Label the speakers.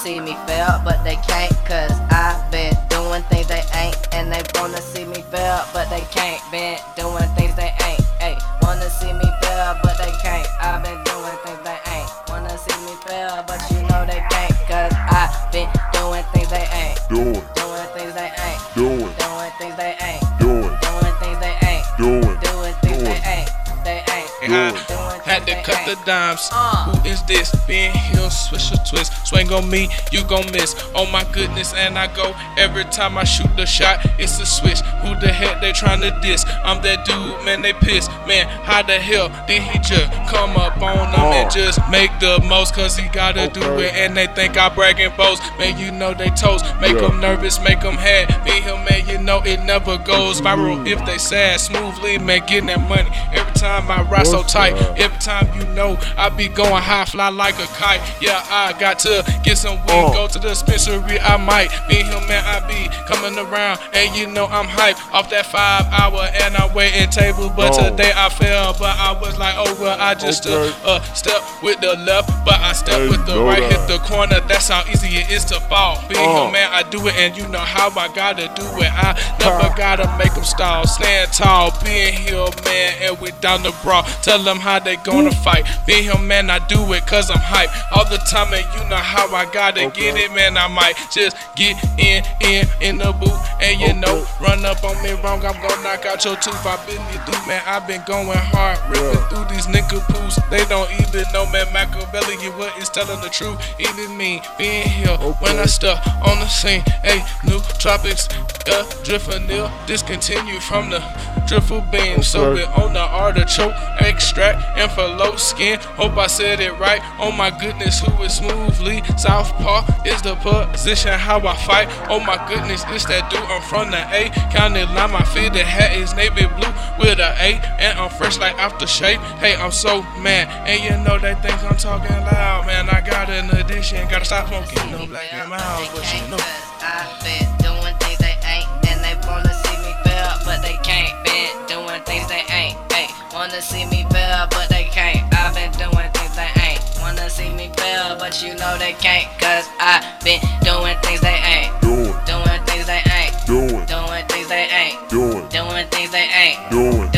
Speaker 1: see me fail, but they can't, cause I've been doing things they ain't. And they wanna see me fail, but they can't. Been doing things they ain't. Hey, wanna see me fail, but they
Speaker 2: the dimes.
Speaker 1: Uh.
Speaker 2: Who is this? Ben Hill, swish or twist. Swing on me, you gon' miss. Oh my goodness, and I go every time I shoot the shot. It's a switch. Who the heck they tryna diss? I'm that dude, man. They piss, man. How the hell did he just come up on them and just make the most? Cause he gotta do it, and they think I brag and boast. Man, you know they toast. Make
Speaker 3: Yeah.
Speaker 2: them nervous, make them head. Me, him, man, you know it never goes viral if they sad. Smoothly, man, getting that money. Every time I ride so tight. Every time you know I be going high, fly like a kite. Yeah, I got to get some weed,
Speaker 3: Uh.
Speaker 2: go to the dispensary. I might. And him, man, I be coming around, and you know I'm hype off that five hour, and I'm waiting table. But
Speaker 3: Oh.
Speaker 2: today I fell, but I was like, oh well, I just
Speaker 3: Okay.
Speaker 2: uh, uh step with the left, but I step
Speaker 3: Hey,
Speaker 2: with the right, hit the corner. That's how easy it is to fall. Being
Speaker 3: Uh.
Speaker 2: him, man, I do it, and you know how I gotta do it. I never gotta make them stall, stand tall, being here, man, and we down the brawl. Tell them how they gonna fight. Being him, man, I do it cause I'm hype all the time, and you know how I gotta
Speaker 3: Okay.
Speaker 2: get it, man. I might just get in, in, in the booth, and you know, run up on me wrong, I'm gonna knock out your tooth. I been you through, man. I've been going hard, ripping
Speaker 3: Yeah.
Speaker 2: through these nigga poos. They don't even know, man. Machiavelli, you what is telling the truth. Even me being here when I
Speaker 3: Okay.
Speaker 2: step on the scene. Hey, new tropics, uh, drifting nil, discontinue from the driftle beam. So
Speaker 3: Okay.
Speaker 2: it on the artichoke extract and for low skin. Hope I said it right. Oh my goodness, who is smoothly? Southpaw is the position how I fight. Oh my goodness, it's that dude. I'm from the A. County line, my fitted hat is navy blue with a A. And I'm fresh like aftershave. Hey, I'm so mad. And you know they think I'm talking loud, man. I got an addiction. Gotta stop smoking no black and mild, but you know.
Speaker 1: see me fail, but they can't. I've been doing things they ain't. Wanna see me fail, but you know they can't. Cause I've been doing things they ain't. Doing. Doing things they ain't. Doing. Doing things they ain't. Doing. Doing things they ain't. Doing.